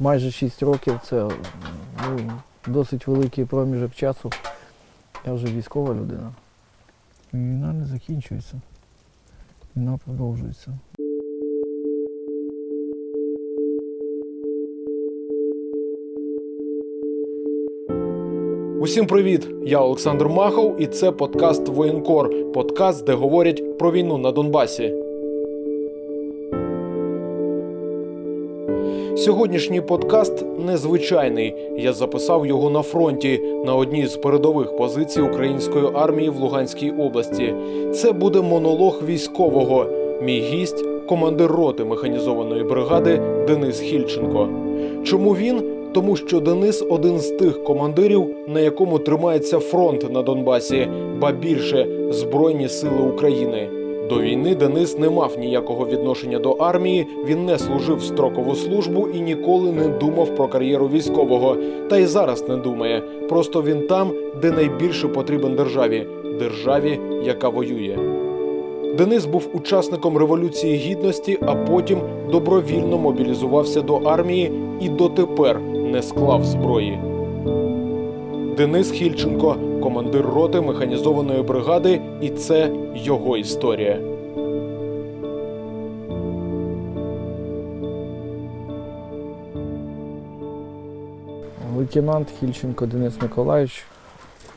майже 6 років це ну, досить великий проміжок часу. Я вже військова людина. Війна не закінчується. Війна продовжується. Усім привіт! Я Олександр Махов, і це подкаст Воєнкор. Подкаст, де говорять про війну на Донбасі. Сьогоднішній подкаст незвичайний. Я записав його на фронті на одній з передових позицій української армії в Луганській області. Це буде монолог військового. Мій гість командир роти механізованої бригади Денис Хільченко. Чому він? Тому що Денис один з тих командирів, на якому тримається фронт на Донбасі, ба більше Збройні Сили України. До війни Денис не мав ніякого відношення до армії, він не служив строкову службу і ніколи не думав про кар'єру військового. Та й зараз не думає. Просто він там, де найбільше потрібен державі державі, яка воює. Денис був учасником Революції Гідності, а потім добровільно мобілізувався до армії і дотепер не склав зброї. Денис Хільченко, командир роти механізованої бригади, і це його історія. Лейтенант Хільченко Денис Миколаївич.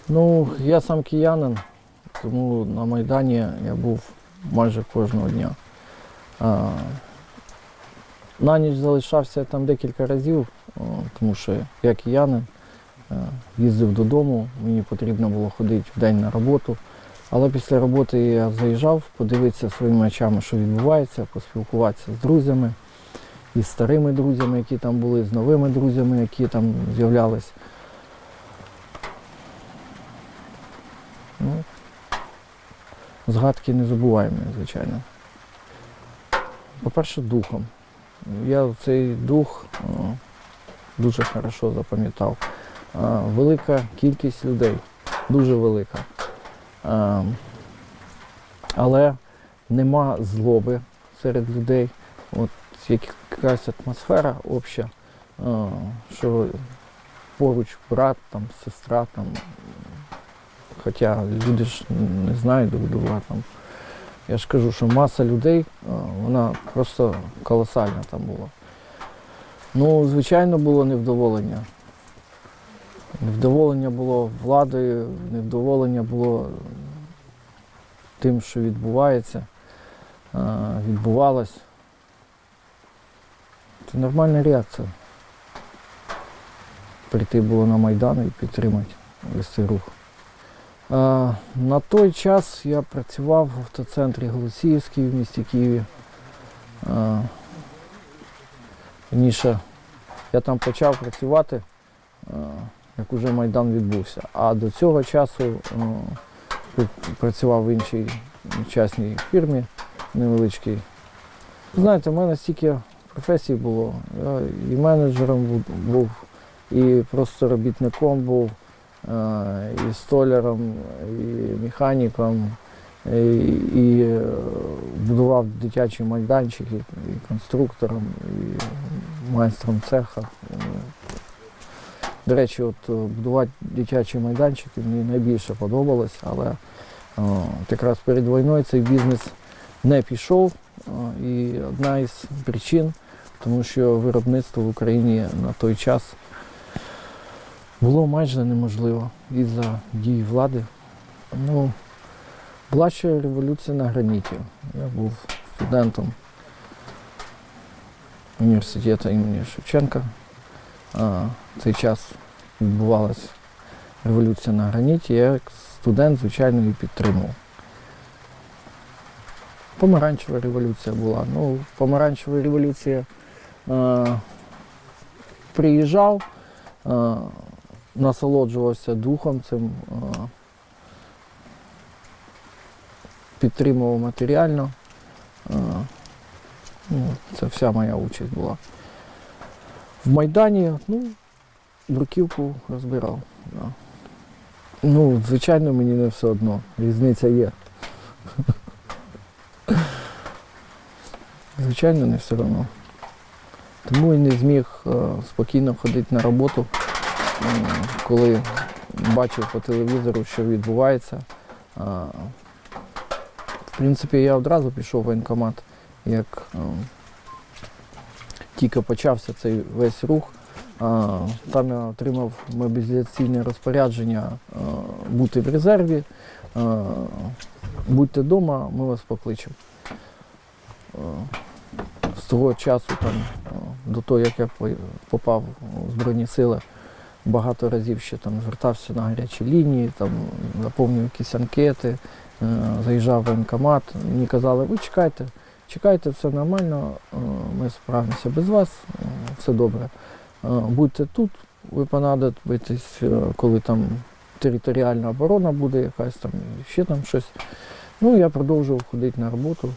Ну, я сам киянин, тому на Майдані я був майже кожного дня. А, на ніч залишався там декілька разів, тому що я киянин, їздив додому, мені потрібно було ходити в день на роботу. Але після роботи я заїжджав, подивитися своїми очами, що відбувається, поспілкуватися з друзями, із старими друзями, які там були, з новими друзями, які там з'являлись. Ну, згадки незабуваємі, звичайно. По-перше, духом. Я цей дух о, дуже хорошо запам'ятав. Велика кількість людей, дуже велика. Але нема злоби серед людей. От якась атмосфера обща, що поруч брат, там, сестра, там, хоча люди ж не знають друг друга там. Я ж кажу, що маса людей, вона просто колосальна там була. Ну, звичайно, було невдоволення. Невдоволення було владою, невдоволення було тим, що відбувається, відбувалось. Це нормальна реакція. Прийти було на Майдан і підтримати весь цей рух. На той час я працював в автоцентрі Голосіївський в місті Києві. А, Раніше я там почав працювати, як уже Майдан відбувся. А до цього часу пр- працював в іншій частній фірмі невеличкій. Знаєте, в мене стільки професій було. Я і менеджером був- був, і просто робітником був, е, і столяром, і механіком, і, і е, будував дитячі майданчики, і конструктором, і майстром цеха. До речі, от е, будувати дитячі майданчики мені найбільше подобалось, але е, от якраз перед війною цей бізнес не пішов. Е, І одна із причин, тому що виробництво в Україні на той час було майже неможливо із-за дій влади. Ну, була ще революція на граніті. Я був студентом університету імені Шевченка. В цей час відбувалася революція на граніті. Я як студент, звичайно, її підтримував. Помаранчева революція була. Ну, помаранчева революція е, приїжджав, е, насолоджувався духом цим, е, підтримував матеріально. Е, ну, це вся моя участь була. В Майдані, ну, бруківку розбирав. Да. Ну, звичайно, мені не все одно. Різниця є. Звичайно, не все одно. Тому і не зміг е, спокійно ходити на роботу, коли бачив по телевізору, що відбувається. В принципі, я одразу пішов в воєнкомат, як е, тільки почався цей весь рух. Там я отримав мобілізаційне розпорядження е, бути в резерві. Е, Будьте вдома, ми вас покличемо. Е, З того часу, там, до того, як я по- попав у Збройні сили, багато разів ще там звертався на гарячі лінії, там, заповнював якісь анкети, заїжджав в воєнкомат. Мені казали, ви чекайте, чекайте, все нормально, ми справимося без вас, все добре. Е, Будьте тут, ви понадобитесь, е, коли там територіальна оборона буде якась там, ще там щось. Ну, я продовжував ходити на роботу.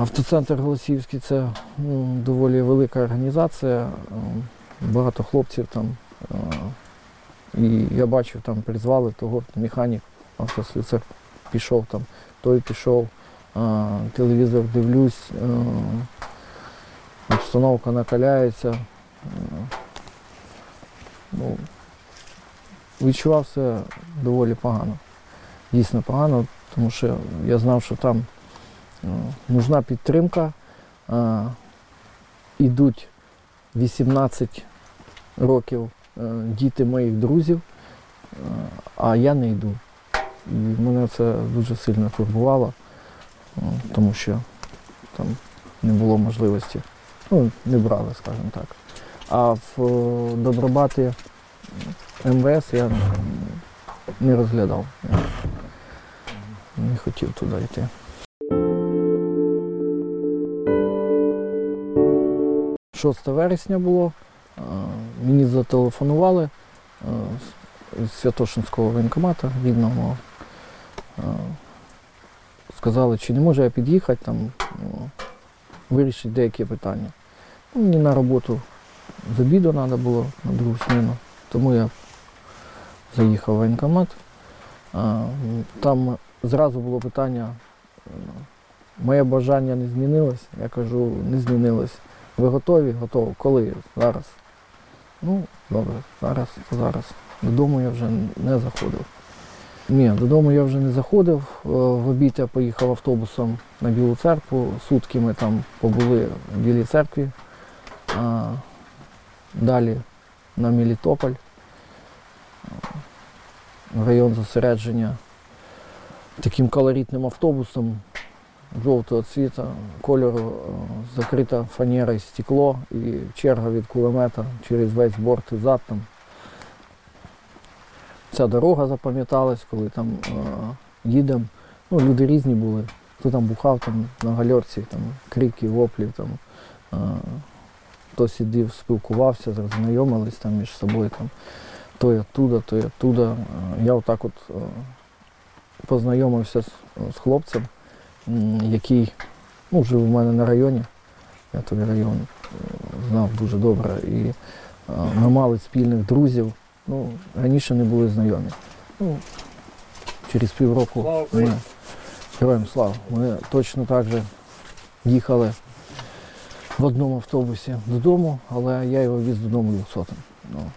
Автоцентр Голосіївський це ну, доволі велика організація. е, Багато хлопців там. е, І я бачив, там призвали того механік, автослюсар пішов там, той пішов, телевізор дивлюсь, е, обстановка накаляється. Ну, відчував себе доволі погано. Дійсно погано, тому що я знав, що там е, нужна підтримка. Е, Ідуть 18 років е, діти моїх друзів, а я не йду. І мене це дуже сильно турбувало, тому що там не було можливості. Ну, не брали, скажімо так. А в е, Добробаті МВС я не розглядав. Не хотів туди йти. Шосте вересня було. е, Мені зателефонували е, з- Святошинського воєнкомата рідного. Сказали, чи не можу я під'їхати там, вирішити деякі питання. Ну, Мені на роботу з обіду треба було на другу зміну, тому я заїхав в воєнкомат. Там зразу було питання, е, моє бажання не змінилось. Я кажу, не змінилось. Ви готові? Готово. Коли? Зараз. Ну, добре, зараз, зараз. Додому я вже не заходив. Ні, додому я вже не заходив. Е, В обід я поїхав автобусом на Білу церкву. Сутки ми там побули в Білій церкві. Далі на Мелітополь, район зосередження таким колоритним автобусом жовтого цвіта, кольору, е, закрита фанера і стекло і черга від кулемета через весь борт і зад там. Ця дорога запам'яталась, коли там е, їдемо. Ну, люди різні були. Хто там бухав там, на гальорці, там, крики, воплі. Там, е, хто сидів, спілкувався, знайомились там між собою. Там, той оттуда, той оттуда. Е, Я отак от познайомився з, з хлопцем, який ну, жив у мене на районі. Я той район знав дуже добре. І ми мали спільних друзів. Ну, раніше не були знайомі. Ну, через півроку ми, героям слава, ми точно так же їхали в одному автобусі додому, але я його віз додому 200 Ну,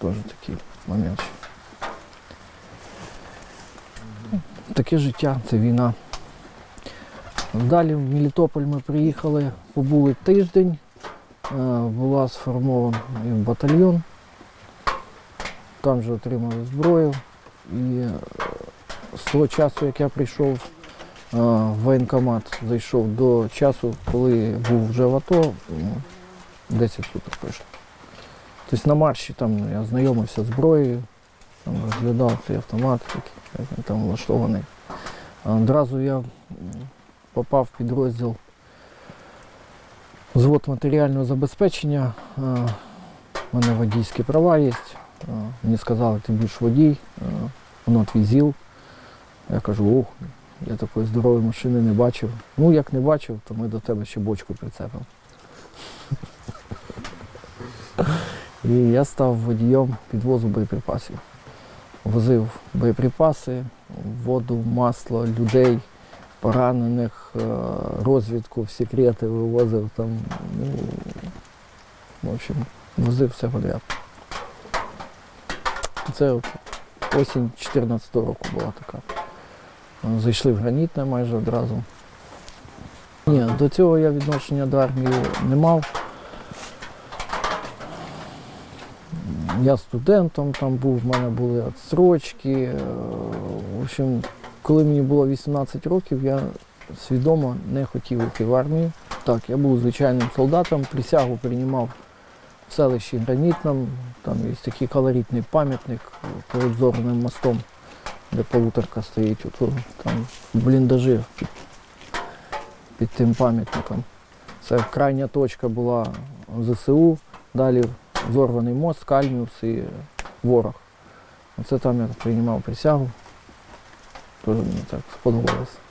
теж такий момент. Таке життя, це війна. Далі в Мелітополь ми приїхали, побули тиждень, е, була сформований батальйон, там же отримали зброю. І е, з того часу, як я прийшов е, в воєнкомат, зайшов до часу, коли був вже в АТО, ну, 10 суток пройшло. Тобто на марші там я знайомився з зброєю, там розглядав цей автомат, який там влаштований. Одразу я попав в підрозділ звод матеріального забезпечення. Е, У мене водійські права є. Е, Мені сказали, ти будеш водій, е, воно твій ЗІЛ. Я кажу, ох, я такої здорової машини не бачив. Ну, як не бачив, то ми до тебе ще бочку прицепимо. І я став водієм підвозу боєприпасів. Возив боєприпаси, воду, масло, людей, поранених, е, розвідку в секрети вивозив там. Ну, в общем, возив все подряд. Це от осінь 2014 року була така. Е, Зайшли в гранітне майже одразу. Ні, до цього я відношення до армії не мав. Я студентом там був, в мене були відстрочки. Е, В общем, коли мені було 18 років, я свідомо не хотів йти в армію. Так, я був звичайним солдатом, присягу приймав в селищі Гранітном. Там є такий колоритний пам'ятник перед зорним мостом, де полуторка стоїть. От, там бліндажі під, під тим пам'ятником. Це крайня точка була ЗСУ, далі взорваний мост, Кальміус і ворог. Оце там я приймав присягу. Дуже мені так сподобалось.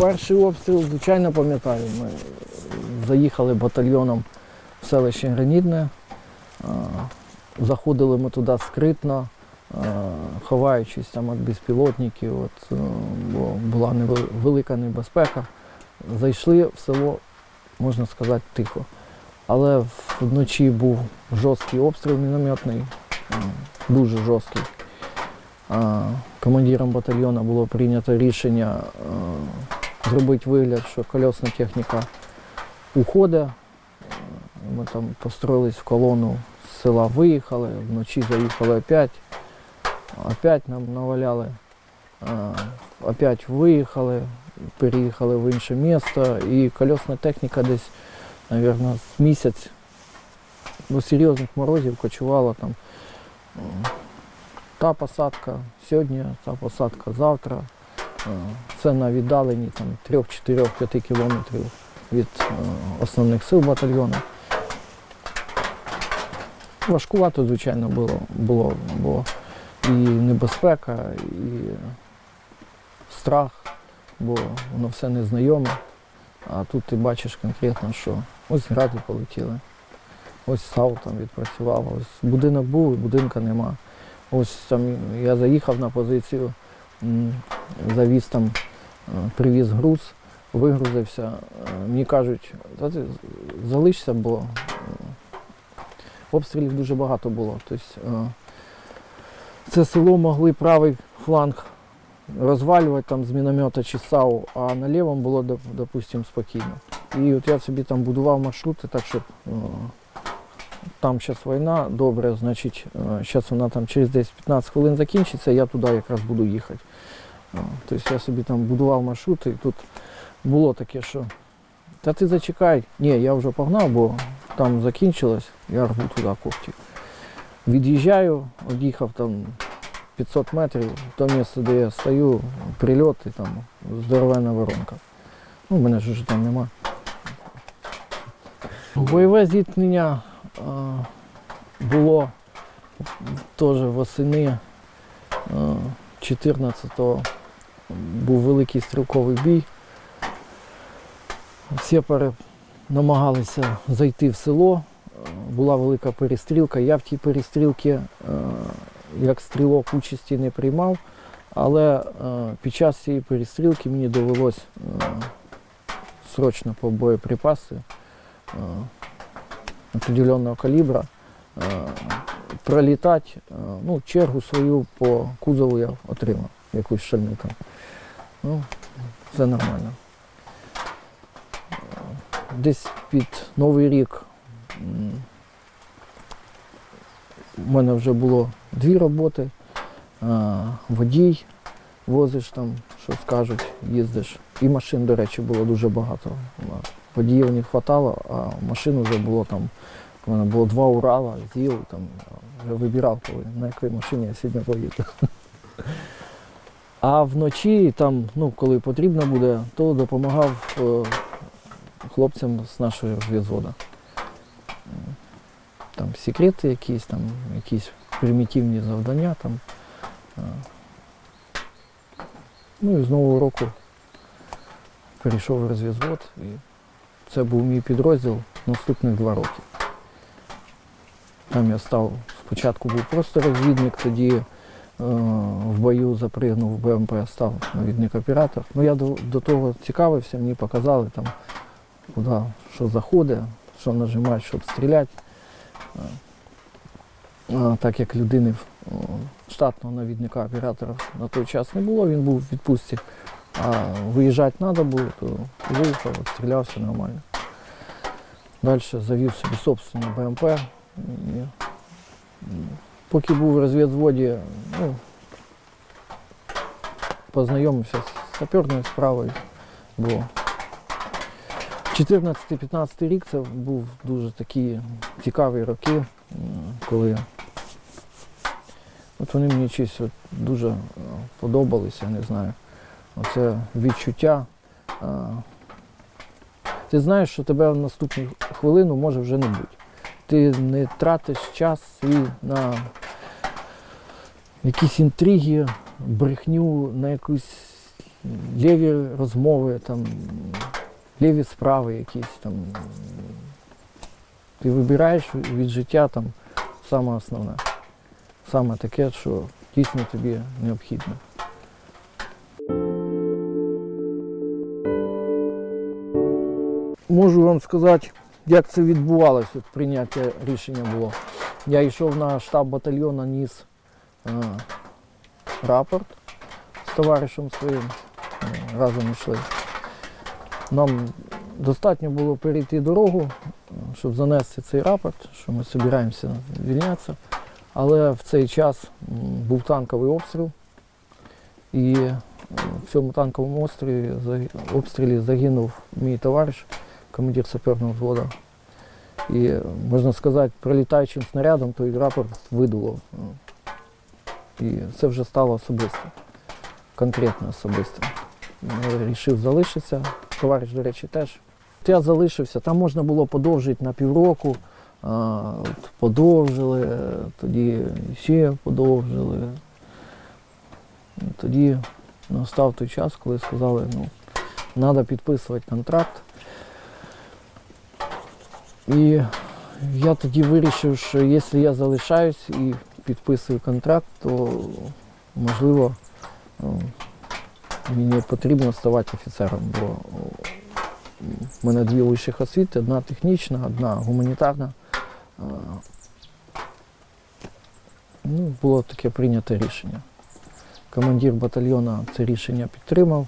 Перший обстріл, звичайно, пам'ятаю. Ми заїхали батальйоном в селище Гранітне. А, Заходили ми туди скритно, ховаючись там від безпілотників, от, е, бо була велика небезпека. Зайшли в село, можна сказати, тихо. Але вночі був жорсткий обстріл мінометний, дуже жорсткий. Командиром батальйону було прийнято рішення е, зробити вигляд, що кольосна техніка уходить. Ми там построїлись в колону з села, виїхали, вночі заїхали опять, опять нам наваляли, е, опять виїхали, переїхали в інше місто і кольосна техніка десь, мабуть, місяць до серйозних морозів кочувала там. е, Та посадка сьогодні, та посадка завтра. Е, Це на віддаленні 3-4-5 кілометрів від е, основних сил батальйону. Важкувато, звичайно, було, було, бо і небезпека, і страх, бо воно все незнайоме. А тут ти бачиш конкретно, що ось гради полетіли, ось САУ там відпрацював, ось будинок був, будинка нема. Ось там я заїхав на позицію, завіз там, е, привіз груз, вигрузився. Е, Мені кажуть, залишся, бо е, обстрілів дуже багато було. Тобто, це село могли правий фланг розвалювати там з міномета чи САУ, а на лівому було, допустимо, спокійно. І от я собі там будував маршрути, так щоб там зараз війна, добре, значить, зараз вона там через 10-15 хвилин закінчиться, я туди якраз буду їхати. Тобто я собі там будував маршрути, і тут було таке, що та ти зачекай, ні, я вже погнав, бо там закінчилось, я рву туди когті. Від'їжджаю, од'їхав там 500 метрів, то місце, де я стою, прильот і там здоровенна воронка. Ну, мене ж вже там нема. Бойове зіткнення е, було теж восени е, 14-го. Був великий стрілковий бій. Сепари намагалися зайти в село. Е, Була велика перестрілка. Я в тій перестрілці е, як стрілок участі не приймав, але е, під час цієї перестрілки мені довелось е, срочно по боєприпаси е, определенного калібра е, пролітати. Е, ну, чергу свою по кузову я отримав, якусь шальну там. Ну, все нормально. Е, Десь під Новий рік у мене вже було дві роботи. Водій, возиш там, що скажуть, їздиш. І машин, до речі, було дуже багато. Водіїв не вистачало, а машин вже було там. У мене було два Урала, ЗІЛ, там, вже вибирав, коли, на якій машині я сьогодні поїду. А вночі, там, ну, коли потрібно буде, то допомагав е, хлопцям з нашої розвідзводу. Там секрети якісь, там якісь примітивні завдання. Там. е. Ну і з Нового року перейшов в. І це був мій підрозділ наступних два роки. Там я став, спочатку був просто розвідник, тоді в бою запригнув в БМП, став навідник оператор. Ну, я до, до того цікавився, мені показали там, куди що заходить, що нажимати, щоб стріляти. Е, Так як людини штатного навідника оператора на той час не було, він був в відпустці. А виїжджати треба було, то виїхав, стрілявся нормально. Далі завів собі собственне БМП. І, поки був в розвідводі, ну, познайомився з саперною справою. Бо 14-15 рік це був дуже такі цікаві роки, коли от вони мені от дуже е, подобалися, я не знаю. Оце відчуття. Ти знаєш, що тебе в наступну хвилину може вже не бути. Ти не тратиш час свій на якісь інтриги, брехню, на якісь ліві розмови, там, ліві справи якісь там. Ти вибираєш від життя там саме основне, саме таке, що дійсно тобі необхідно. Можу вам сказати, як це відбувалося, прийняття рішення було. Я йшов на штаб батальйону, ніс е, рапорт з товаришем своїм, разом йшли. Нам достатньо було перейти дорогу, щоб занести цей рапорт, що ми збираємося звільнятися. Але в цей час був танковий обстріл, і в цьому танковому обстрілі загинув мій товариш, командир саперного взводу. І е, можна сказати, прилітаючим снарядом той рапорт видуло. І це вже стало особисто, конкретно особисто. Я вирішив залишитися. Товариш, до речі, теж. Я залишився, там можна було подовжити на півроку. Подовжили, е, тоді ще подовжили. Тоді настав той час, коли сказали, ну, треба підписувати контракт. І я тоді вирішив, що якщо я залишаюсь і підписую контракт, то можливо ну, мені потрібно ставати офіцером, бо в мене дві вищих освіти, одна технічна, одна гуманітарна. Ну, було таке прийнято рішення. Командир батальйону це рішення підтримав.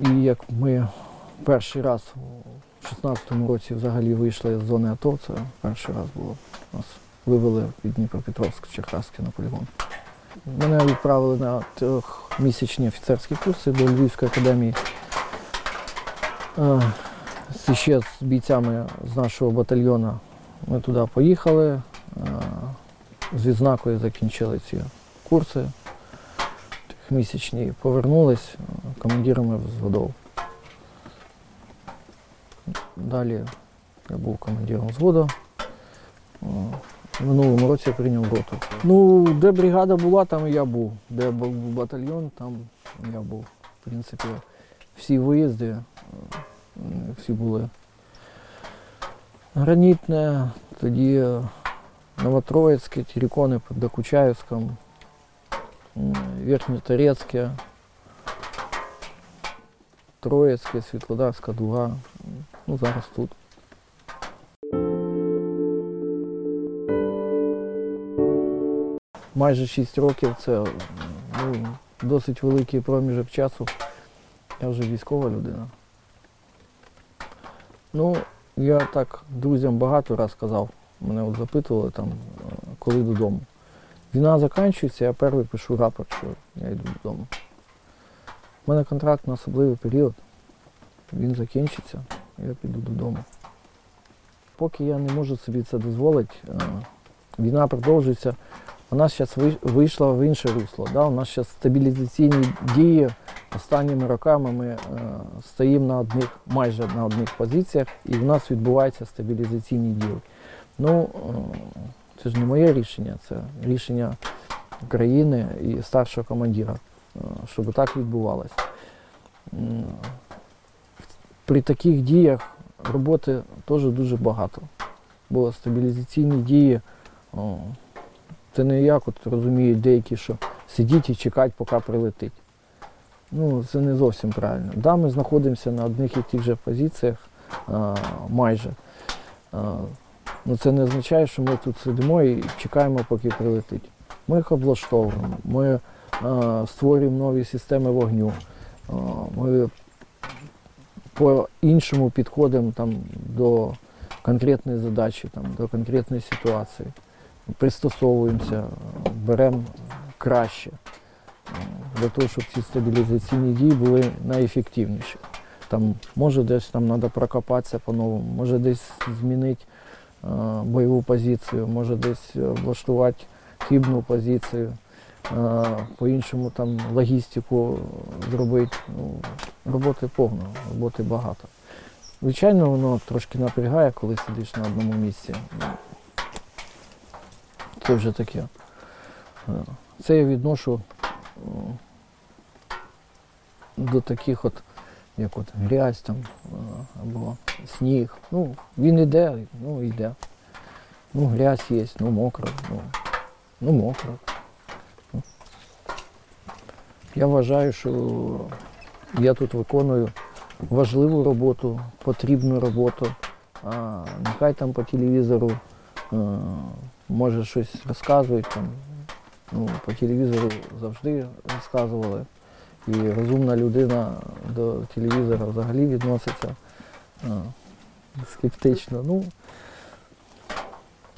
І як ми перший раз 16-му році взагалі вийшли з зони АТО, це перший раз було. Нас вивели від Дніпропетровська Черкаська на полігон. Мене відправили на трьохмісячні офіцерські курси до Львівської академії. Е, Ще з бійцями з нашого батальйону ми туди поїхали. е, З відзнакою закінчили ці курси трьохмісячні. Повернулись командирами взводов. Далі я був командиром взводу. В минулому році я прийняв роту. Ну, де бригада була, там я був. Де був батальйон, там я був. В принципі, всі виїзди, е, всі були. Гранітне, тоді е, Новотроїцьке, Тірікони під Докучаївськом, Верхньоторецьке, Троїцьке, Світлодарська дуга. Ну, зараз тут. Майже 6 років це ну, досить великий проміжок часу. Я вже військова людина. Ну, я так друзям багато раз казав. Мене от запитували там, коли додому. Війна закінчується, я перший пишу рапорт, що я йду додому. У мене контракт на особливий період. Він закінчиться, я піду додому. Поки я не можу собі це дозволити, е, війна продовжується. Вона зараз вийшла в інше русло. Да? У нас зараз стабілізаційні дії. Останніми роками ми е, стоїмо на одних, майже на одних позиціях, і в нас відбуваються стабілізаційні дії. Ну, е, це ж не моє рішення, це рішення країни і старшого командира, е, щоб так відбувалося. При таких діях роботи теж дуже багато, бо стабілізаційні дії Це не як от розуміють деякі, що сидіть і чекати, поки прилетить. Ну, це не зовсім правильно. Да, ми знаходимося на одних і тих же позиціях майже. Ну, це не означає, що ми тут сидимо і чекаємо, поки прилетить. Ми їх облаштовуємо, ми а, створюємо нові системи вогню. А, ми по-іншому підходимо там, до конкретної задачі, там, до конкретної ситуації. Пристосовуємося, беремо краще е, для того, щоб ці стабілізаційні дії були найефективніші. Там, може десь там треба прокопатися по-новому, може десь змінити е, бойову позицію, може десь влаштувати хибну позицію, е, по-іншому там логістику зробити. Ну, роботи повно, роботи багато. Звичайно, воно трошки напрягає, коли сидиш на одному місці. Це вже таке. Е, Це я відношу до таких от, як от грязь там, е, або сніг. Ну, він іде, ну йде. Ну, грязь є, ну мокро, ну, ну мокро. Ну. Я вважаю, що я тут виконую важливу роботу, потрібну роботу. А нехай там по телевізору е, може щось розказують. Там, ну, по телевізору завжди розказували. І розумна людина до телевізора взагалі відноситься е, скептично. Ну,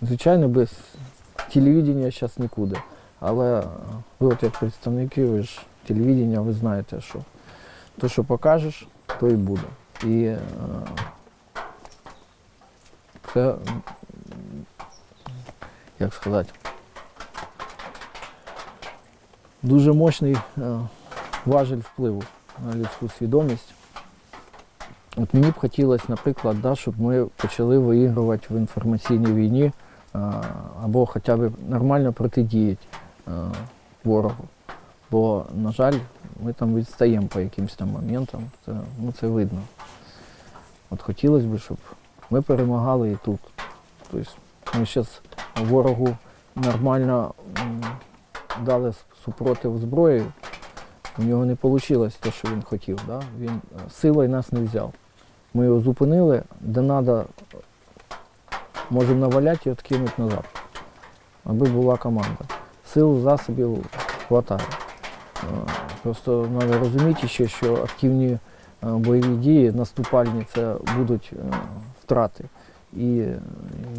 звичайно, без телевідення зараз нікуди. Але е, ви от як представники, ви ж телевідення, ви знаєте, що то, що покажеш, то і буде. І е, це, як сказати, дуже мощний е, важель впливу на людську свідомість. От мені б хотілося, наприклад, да, щоб ми почали виігрувати в інформаційній війні е, або хоча б нормально протидіяти е, ворогу. Бо, на жаль, ми там відстаємо по якимось там моментам, це, ну, це видно. От хотілося б, щоб ми перемагали і тут. Тобто ми зараз ворогу нормально дали супротив зброї, у нього не вийшло те, що він хотів. Да? Він е, силою нас не взяв. Ми його зупинили, де треба, можемо наваляти і відкинути назад, аби була команда. Сил, засобів хватає. Е, Просто треба розуміти ще, що активні е, бойові дії, наступальні, це будуть е, втрати. І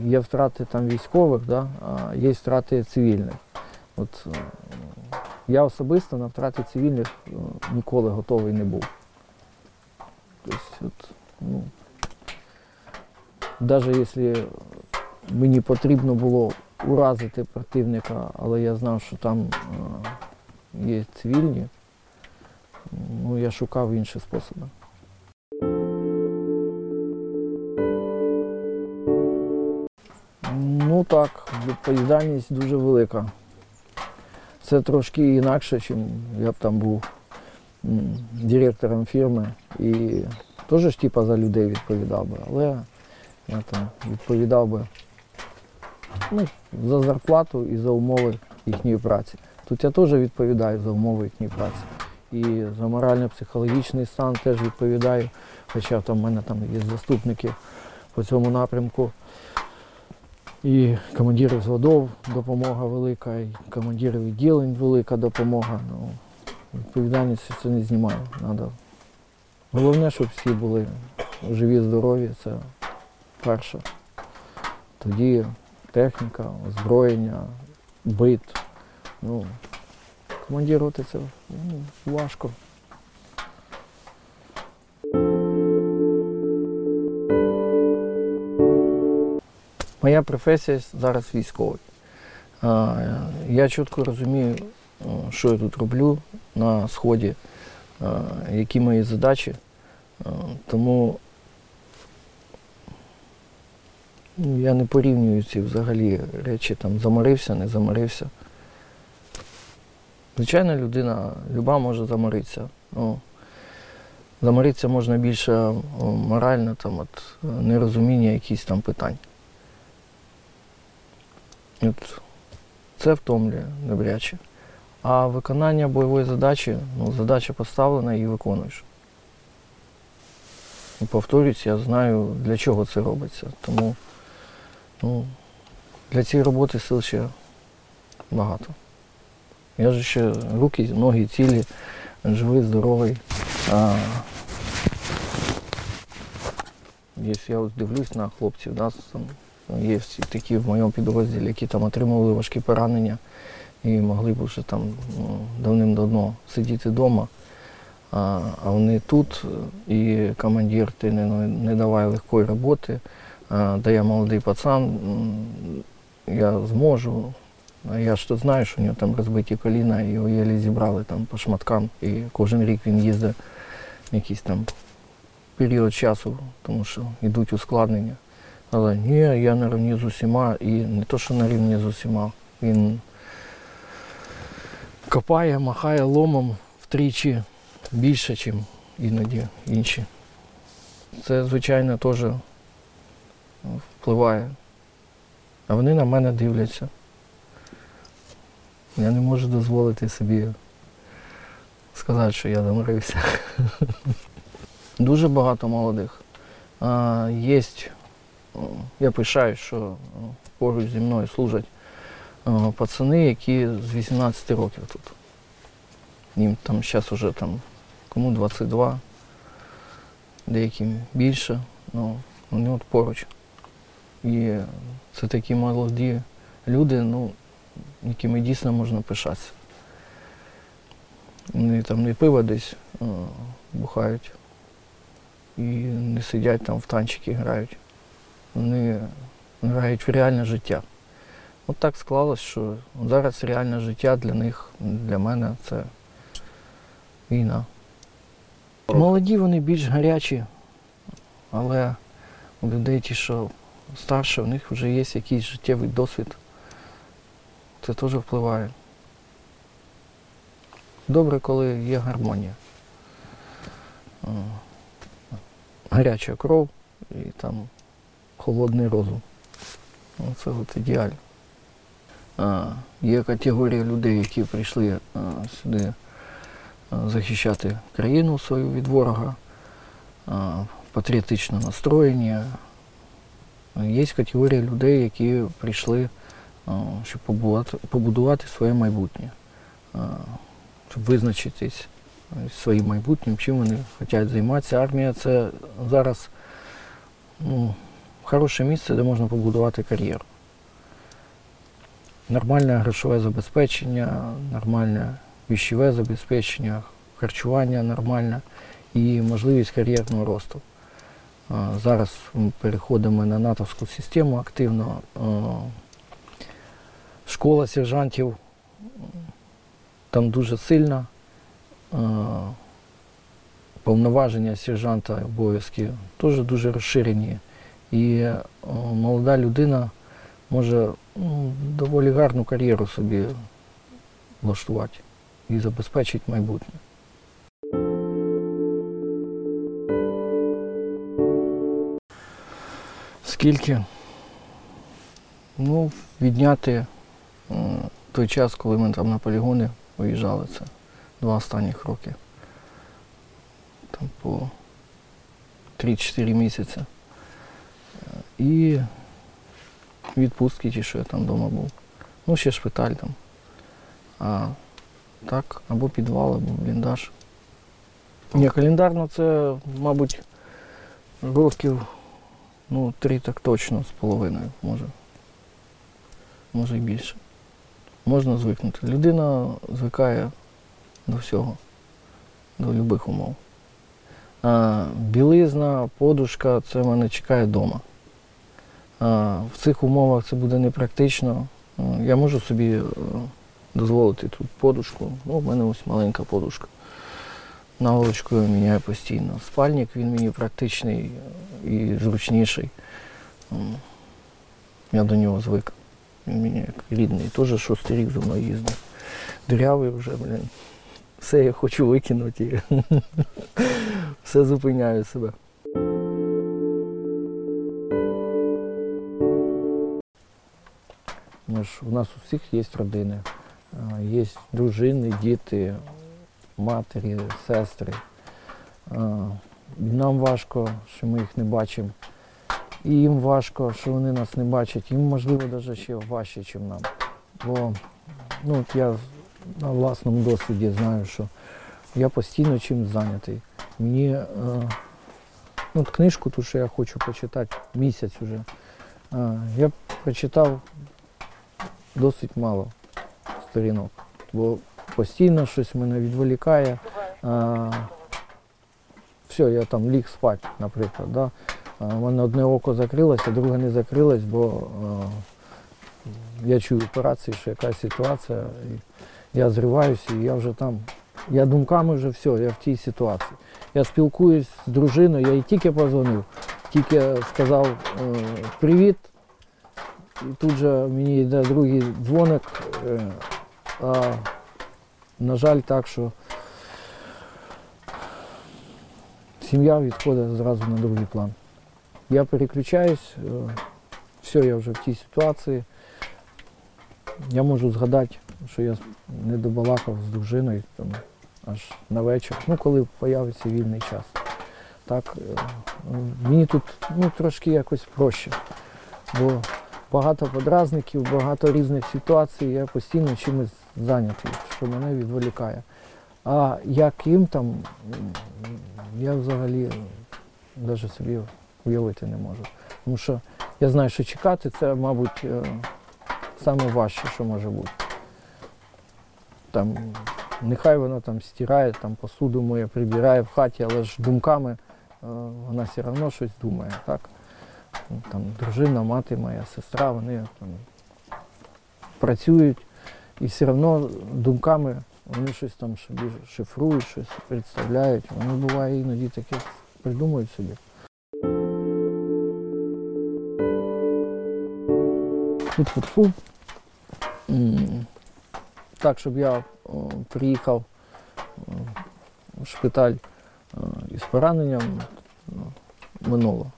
є втрати там військових, да, а є втрати цивільних. От я особисто на втрати цивільних ніколи готовий не був. Тобто, от, ну, навіть якщо мені потрібно було уразити противника, але я знав, що там є цивільні, ну, я шукав інші способи. Ну так, відповідальність дуже велика. Це трошки інакше, ніж я б там був директором фірми і теж ж типа за людей відповідав би, але я там відповідав би ну, за зарплату і за умови їхньої праці. Тут я теж відповідаю за умови їхньої праці. І за морально-психологічний стан теж відповідаю. Хоча в мене там є заступники по цьому напрямку. І командирів взводов допомога велика, і командирів відділень велика допомога. Ну, відповідальність це не знімаю. Надо. Головне, щоб всі були живі, здорові, це перше. Тоді техніка, озброєння, бит. Ну, командирувати це ну, важко. Моя професія зараз військовий. Я чітко розумію, що я тут роблю на сході, які мої задачі. Тому ну, я не порівнюю ці взагалі речі, там заморився, не заморився. Звичайно, людина люба може заморитися. Ну, заморитися можна більше морально, там, от, нерозуміння якихось там питань. От це втомлює добряче. А виконання бойової задачі, ну, задача поставлена і виконуєш. І повторюсь, я знаю, для чого це робиться. Тому ну, для цієї роботи сил ще багато. Я ж ще руки, ноги цілі, живий, здоровий. А, Якщо я дивлюсь на хлопців, да, там, є такі в моєму підрозділі, які там отримували важкі поранення і могли б вже там ну, давним-давно сидіти вдома. А, а вони тут, і командир ти не, не давай легкої роботи, а, да я молодий пацан, я зможу. Я ж то знаю, що у нього там розбиті коліна, і його єлі зібрали там по шматкам. І кожен рік він їздить якийсь там період часу, тому що йдуть ускладнення. Але ні, я на рівні з усіма, і не то, що на рівні з усіма. Він копає, махає ломом втричі більше, ніж іноді інші. Це, звичайно, теж впливає. А вони на мене дивляться. Я не можу дозволити собі сказати, що я заморився. Дуже багато молодих. Є, я пишаюсь, що поруч зі мною служать пацани, які з 18 років тут. Їм там зараз вже там кому 22, деяким більше, ну, вони от поруч. І це такі молоді люди, ну, якими дійсно можна пишатися. Вони там не пиво десь о, бухають і не сидять там в танчики грають. Вони грають в реальне життя. От так склалось, що зараз реальне життя для них, для мене це війна. Молоді вони більш гарячі, але у людей ті, що старше, у них вже є якийсь життєвий досвід. Це теж впливає. Добре, коли є гармонія. Гаряча кров і там холодний розум. Ну, Це от ідеально. А, є категорія людей, які прийшли а, сюди а, захищати країну свою від ворога, а, патріотично настроєні. Є категорія людей, які прийшли, щоб побудувати, побудувати своє майбутнє, щоб визначитись своїм майбутнім, чим вони хочуть займатися. Армія це зараз ну, хороше місце, де можна побудувати кар'єру. Нормальне грошове забезпечення, нормальне віщове забезпечення, харчування нормальне і можливість кар'єрного росту. Зараз ми переходимо на натовську систему активно. Школа сержантів там дуже сильна. Повноваження сержанта обов'язки теж дуже розширені. І молода людина може ну, доволі гарну кар'єру собі влаштувати і забезпечити майбутнє. Скільки? Ну, відняти той час, коли ми там на полігони виїжджали, це два останніх роки. Там по 3-4 місяці. І відпустки ті, що я там вдома був. Ну, ще шпиталь там. А так, або підвал, або бліндаж. Ні, календарно це, мабуть, років ну, три так точно з половиною, може. Може і більше. Можна звикнути. Людина звикає до всього, до будь-яких умов. Білизна, подушка це мене чекає вдома. В цих умовах це буде непрактично. Я можу собі е, дозволити тут подушку. Ну, у мене ось маленька подушка. Наволочку я міняю постійно. Спальник він мені практичний і зручніший. Я до нього звик. Він мені як рідний. Теж шостий рік за мною їздив. Дирявий вже, блін. Все я хочу викинути. Все зупиняю себе. Ми ж, у нас у всіх є родини, є дружини, діти, матері, сестри. Нам важко, що ми їх не бачимо. І їм важко, що вони нас не бачать. Їм, можливо, навіть ще важче, ніж нам. Бо ну, от я на власному досвіді знаю, що я постійно чимось зайнятий. Мені е, ну, от книжку, ту, що я хочу почитати місяць уже, е, я прочитав досить мало сторінок. Бо постійно щось мене відволікає. Е, все, я там ліг спати, наприклад. Да? У мене одне око закрилося, друге не закрилось, бо я чую операції, що якась ситуація, і я зриваюся, і я вже там. Я думками вже все, я в тій ситуації. Я спілкуюсь з дружиною, я їй тільки позвонив, тільки сказав е, привіт. І тут же мені йде другий дзвоник. Е, а, на жаль, так, що сім'я відходить зразу на другий план. Я переключаюсь, е, все, я вже в тій ситуації. Я можу згадати, що я не добалакав з дружиною там, аж на вечір, ну коли з'явиться вільний час. Так, е, мені тут ну, трошки якось проще, бо багато подразників, багато різних ситуацій, я постійно чимось зайнятий, що мене відволікає. А як їм там, я взагалі навіть собі уявити не можу. Тому що я знаю, що чекати це, мабуть, е, саме важче, що може бути. Там, нехай вона там стирає, там посуду моє, прибирає в хаті, але ж думками е, вона все одно щось думає. Так? Ну, Там, дружина, мати моя, сестра, вони там, працюють і все одно думками вони щось там собі шифрують, щось представляють. Вони буває іноді таке придумують собі. Фу-фу-фу. Так, щоб я о, приїхав о, в шпиталь із пораненням ну, минуло.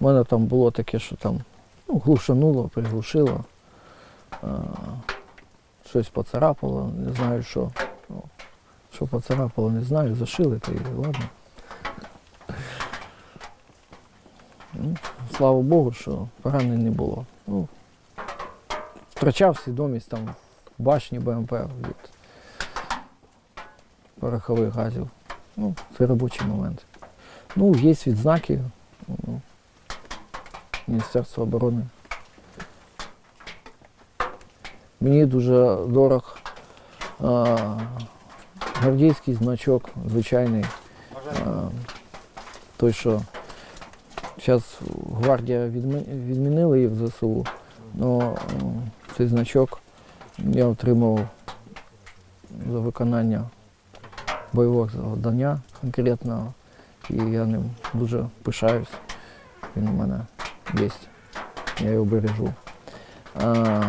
У мене там було таке, що там ну, глушануло, приглушило, щось поцарапало, не знаю що. Ну, що поцарапало, не знаю, зашили, то і ладно. Ну, слава Богу, що поранень не було. Ну, втрачав свідомість там башні БМП від порохових газів. Ну, це робочий момент. Ну, є відзнаки ну, Міністерства оборони. Мені дуже дорог а, гвардійський значок, звичайний. А, той, що зараз гвардія відмінила її в ЗСУ, але цей значок я отримав за виконання бойового завдання конкретного. І я ним дуже пишаюсь. Він у мене є. Я його бережу. А,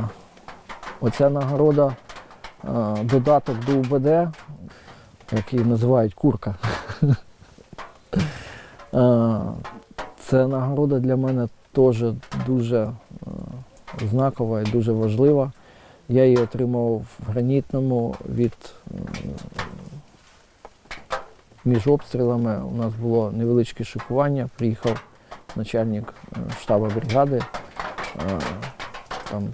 оця нагорода, а, додаток до УБД, який називають курка. А, Це нагорода для мене теж дуже знакова і дуже важлива. Я її отримав в гранітному від між обстрілами. У нас було невеличке шикування. Приїхав начальник е, штабу бригади, е, там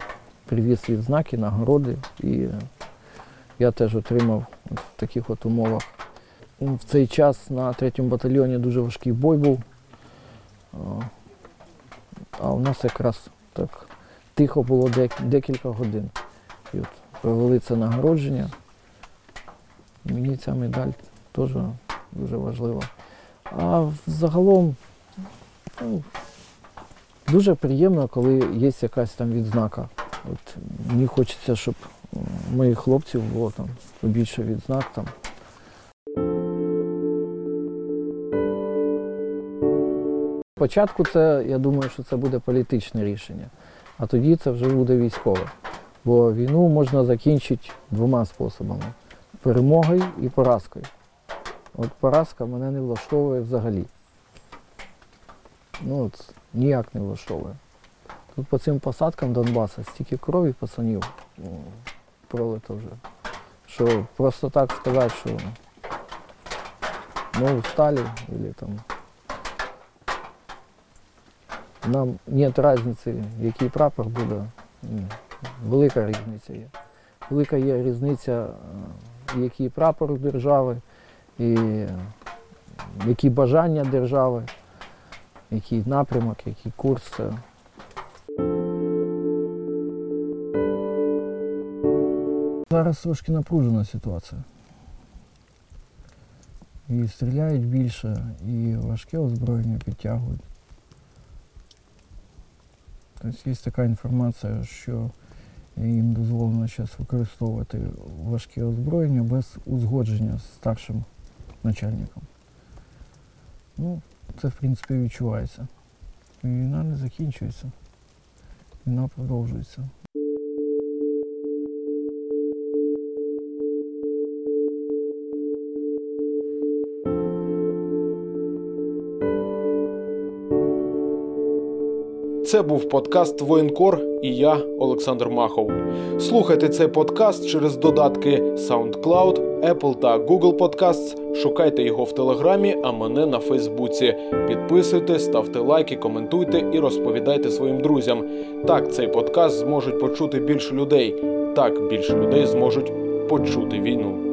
привіз відзнаки, нагороди, і я теж отримав в таких от умовах. В цей час на третьому батальйоні дуже важкий бой був. Е, А у нас якраз так тихо було дек- декілька годин. І от провели це нагородження. Мені ця медаль теж дуже важлива. А загалом ну, дуже приємно, коли є якась там відзнака. От мені хочеться, щоб моїх хлопців було там побільше відзнак там. Спочатку це, я думаю, що це буде політичне рішення, а тоді це вже буде військове. Бо війну можна закінчити двома способами: перемогою і поразкою. От поразка мене не влаштовує взагалі. Ну, от, ніяк не влаштовує. Тут по цим посадкам Донбаса стільки крові пацанів о, пролито вже. Що просто так сказати, що ну устали или там. Нам нет різниці, який прапор буде. Велика різниця є. Велика є різниця, е, який прапор держави, і е, які бажання держави, який напрямок, який курс. Зараз трошки напружена ситуація. І стріляють більше, і важке озброєння підтягують. Тобто є така інформація, що їм дозволено зараз використовувати важке озброєння без узгодження з старшим начальником. Ну, це в принципі відчувається. Війна не закінчується. Війна продовжується. Це був подкаст Воєнкор і я, Олександр Махов. Слухайте цей подкаст через додатки SoundCloud, Apple та Google Podcasts. Шукайте його в Телеграмі, а мене на Фейсбуці. Підписуйте, ставте лайки, коментуйте і розповідайте своїм друзям. Так цей подкаст зможуть почути більше людей. Так більше людей зможуть почути війну.